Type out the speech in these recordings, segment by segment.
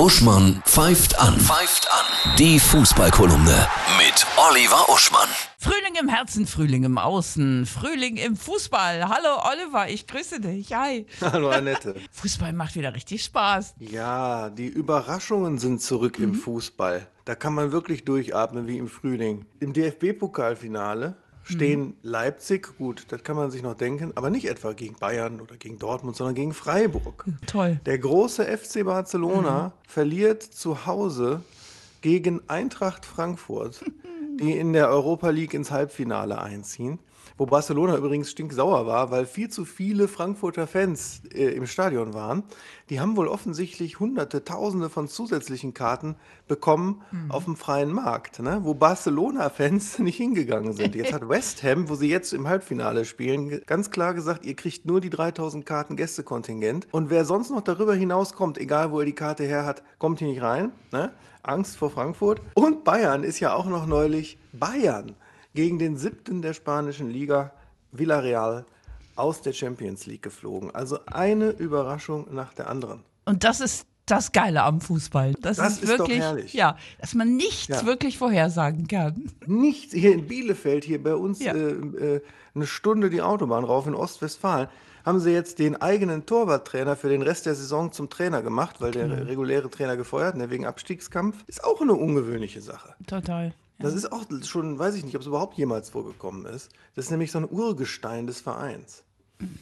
Uschmann pfeift an. Pfeift an. Die Fußballkolumne mit Oliver Uschmann. Frühling im Herzen, Frühling im Außen, Frühling im Fußball. Hallo Oliver, ich grüße dich. Hi. Hallo Annette. Fußball macht wieder richtig Spaß. Ja, die Überraschungen sind zurück im Fußball. Da kann man wirklich durchatmen wie im Frühling. Im DFB-Pokalfinale stehen Leipzig, gut, das kann man sich noch denken, aber nicht etwa gegen Bayern oder gegen Dortmund, sondern gegen Freiburg. Toll. Der große FC Barcelona verliert zu Hause gegen Eintracht Frankfurt, die in der Europa League ins Halbfinale einziehen. Wo Barcelona übrigens stinksauer war, weil viel zu viele Frankfurter Fans äh, im Stadion waren. Die haben wohl offensichtlich hunderte, tausende von zusätzlichen Karten bekommen auf dem freien Markt, ne? wo Barcelona-Fans nicht hingegangen sind. Jetzt hat West Ham, wo sie jetzt im Halbfinale spielen, ganz klar gesagt, ihr kriegt nur die 3000 Karten Gästekontingent. Und wer sonst noch darüber hinauskommt, egal wo er die Karte her hat, kommt hier nicht rein. Ne? Angst vor Frankfurt. Und Bayern ist ja auch noch neulich Bayern gegen den siebten der spanischen Liga, Villarreal, aus der Champions League geflogen. Also eine Überraschung nach der anderen. Und das ist das Geile am Fußball. Das, Das ist ist doch wirklich, herrlich. ja, dass man nichts Ja. wirklich vorhersagen kann. Nichts hier in Bielefeld, hier bei uns Ja. äh, äh, eine Stunde die Autobahn rauf in Ostwestfalen, haben sie jetzt den eigenen Torwarttrainer für den Rest der Saison zum Trainer gemacht, weil der reguläre Trainer gefeuert, ne, wegen Abstiegskampf. Ist auch eine ungewöhnliche Sache. Total. Das ist auch schon, weiß ich nicht, ob es überhaupt jemals vorgekommen ist. Das ist nämlich so ein Urgestein des Vereins.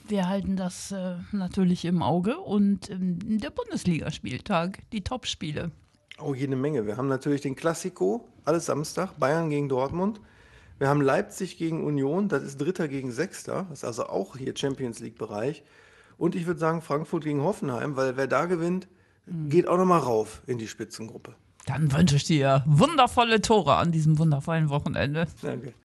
Wir halten das äh, natürlich im Auge und ähm, der Bundesligaspieltag, die Topspiele. Oh, jede Menge. Wir haben natürlich den Klassiko, alles Samstag, Bayern gegen Dortmund. Wir haben Leipzig gegen Union, das ist Dritter gegen Sechster, das ist also auch hier Champions League-Bereich. Und ich würde sagen Frankfurt gegen Hoffenheim, weil wer da gewinnt, geht auch nochmal rauf in die Spitzengruppe. Dann wünsche ich dir wundervolle Tore an diesem wundervollen Wochenende. Danke.